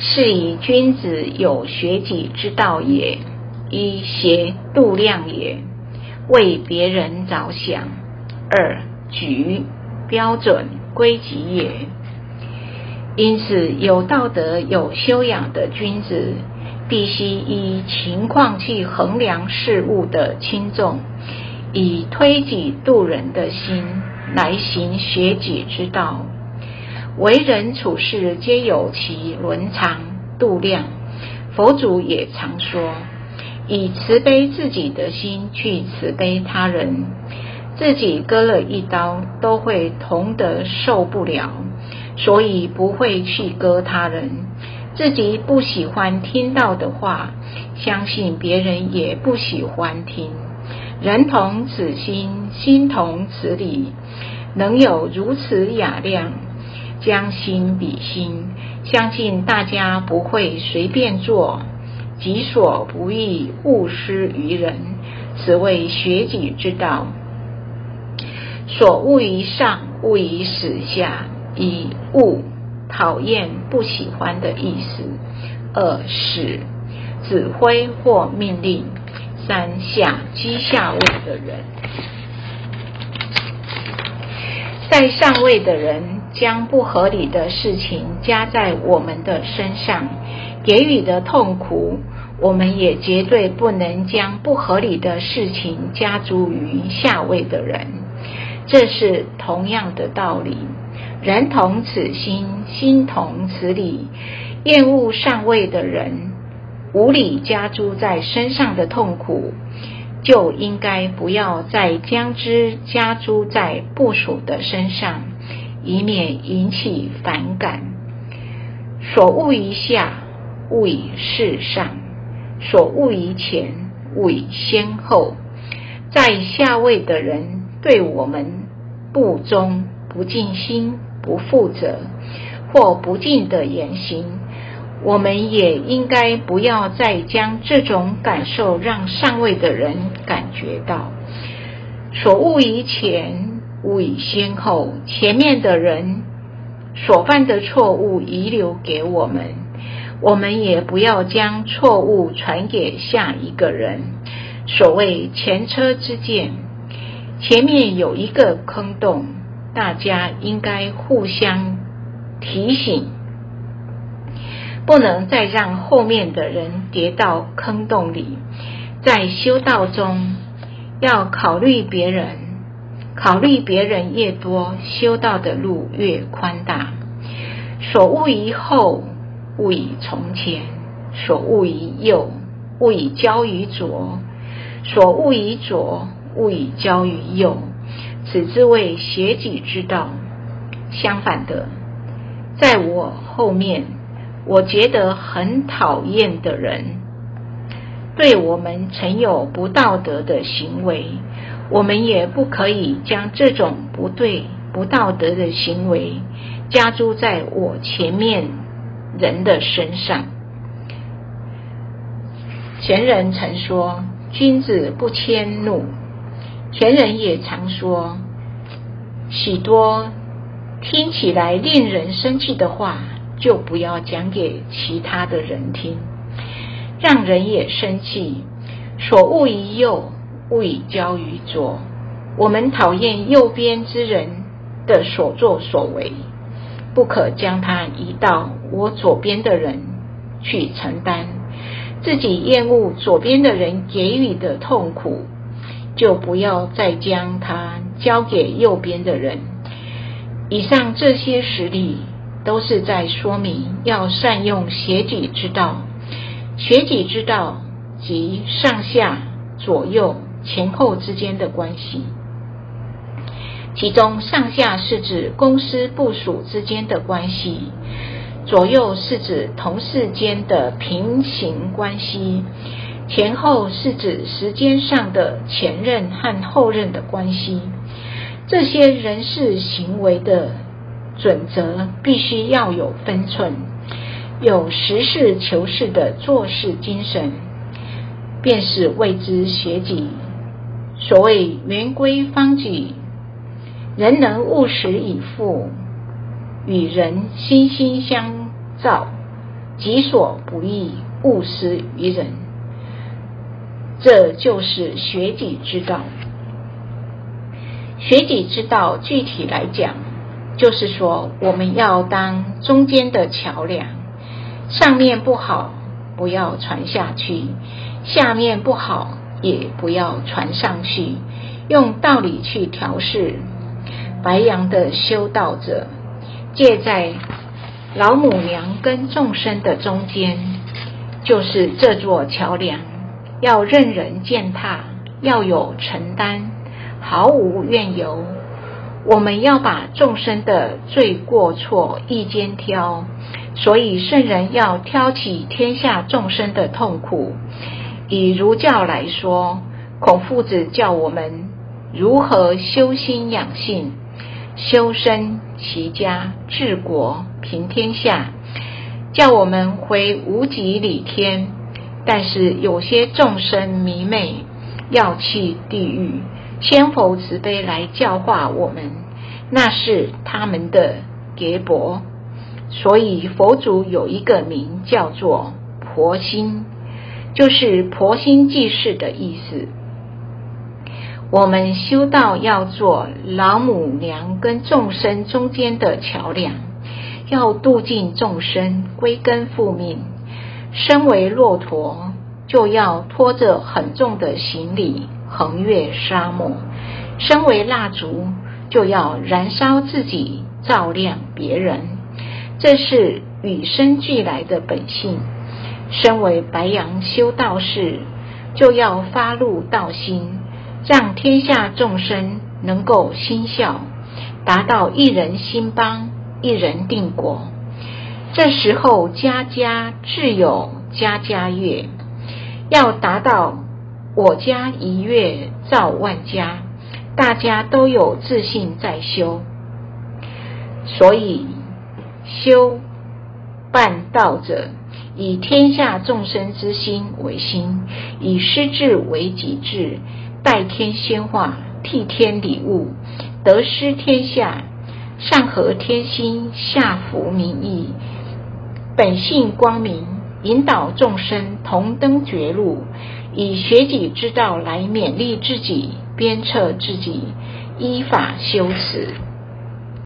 是以君子有学己之道也，一邪度量也，为别人着想；二举标准归己也。因此，有道德、有修养的君子，必须依情况去衡量事物的轻重，以推己度人的心来行学己之道。为人处事皆有其伦常度量。佛祖也常说，以慈悲自己的心去慈悲他人，自己割了一刀都会痛得受不了。所以不会去割他人，自己不喜欢听到的话，相信别人也不喜欢听。人同此心，心同此理，能有如此雅量，将心比心，相信大家不会随便做。己所不欲，勿施于人，此谓学己之道。所恶于上，恶于死下。以恶讨厌、不喜欢的意思；二使指挥或命令；三下机下位的人，在上位的人将不合理的事情加在我们的身上，给予的痛苦，我们也绝对不能将不合理的事情加诸于下位的人。这是同样的道理。人同此心，心同此理。厌恶上位的人，无理加诸在身上的痛苦，就应该不要再将之加诸在部属的身上，以免引起反感。所恶于下，勿以事上；所恶于前，勿以先后。在下位的人对我们不忠不尽心。不负责或不敬的言行，我们也应该不要再将这种感受让上位的人感觉到。所恶于前，物以先后。前面的人所犯的错误遗留给我们，我们也不要将错误传给下一个人。所谓前车之鉴，前面有一个坑洞。大家应该互相提醒，不能再让后面的人跌到坑洞里。在修道中，要考虑别人，考虑别人越多，修道的路越宽大。所恶于后，勿以从前；所恶于右，勿以交于左；所恶于左，勿以交于右。此之谓学己之道。相反的，在我后面，我觉得很讨厌的人，对我们曾有不道德的行为，我们也不可以将这种不对、不道德的行为加诸在我前面人的身上。前人曾说：“君子不迁怒。”前人也常说，许多听起来令人生气的话，就不要讲给其他的人听，让人也生气。所恶于右，勿以交于左。我们讨厌右边之人的所作所为，不可将他移到我左边的人去承担。自己厌恶左边的人给予的痛苦。就不要再将它交给右边的人。以上这些实例都是在说明要善用学己之道。学己之道即上下左右前后之间的关系。其中上下是指公司部署之间的关系，左右是指同事间的平行关系。前后是指时间上的前任和后任的关系，这些人事行为的准则必须要有分寸，有实事求是的做事精神，便是谓之学己。所谓圆规方矩，人能务实以赴，与人心心相照，己所不欲，勿施于人。这就是学己之道。学己之道，具体来讲，就是说我们要当中间的桥梁，上面不好不要传下去，下面不好也不要传上去，用道理去调试。白羊的修道者，借在老母娘跟众生的中间，就是这座桥梁，要任人践踏，要有承担。毫无怨尤，我们要把众生的罪过错一肩挑，所以圣人要挑起天下众生的痛苦。以儒教来说，孔夫子教我们如何修心养性、修身齐家治国平天下，叫我们回无极理天。但是有些众生迷昧，要去地狱。千佛慈悲来教化我们，那是他们的结伯。所以佛祖有一个名叫做婆心，就是婆心济世的意思。我们修道要做老母娘跟众生中间的桥梁，要度尽众生归根复命。身为骆驼，就要拖着很重的行李。横越沙漠，身为蜡烛，就要燃烧自己，照亮别人，这是与生俱来的本性。身为白羊修道士，就要发露道心，让天下众生能够心孝，达到一人心邦，一人定国。这时候，家家自有家家乐，要达到。我家一月照万家，大家都有自信在修，所以修办道者以天下众生之心为心，以失智为己智，代天仙化，替天礼物，得失天下，上合天心，下服民意，本性光明，引导众生同登绝路。以学己之道来勉励自己，鞭策自己，依法修持。